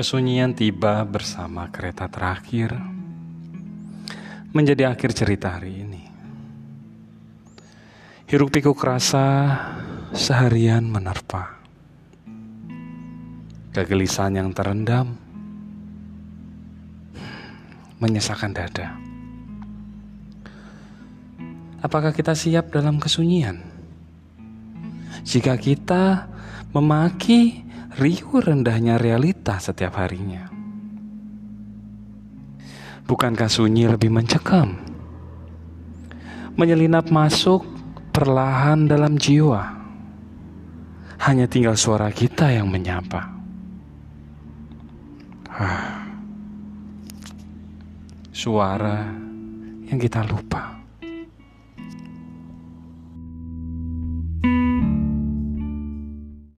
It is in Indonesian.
Kesunyian tiba bersama kereta terakhir menjadi akhir cerita hari ini. Hiruk pikuk rasa seharian menerpa. Kegelisahan yang terendam menyesakan dada. Apakah kita siap dalam kesunyian? Jika kita memaki riuh rendahnya realita setiap harinya. Bukankah sunyi lebih mencekam? Menyelinap masuk perlahan dalam jiwa. Hanya tinggal suara kita yang menyapa. Suara yang kita lupa.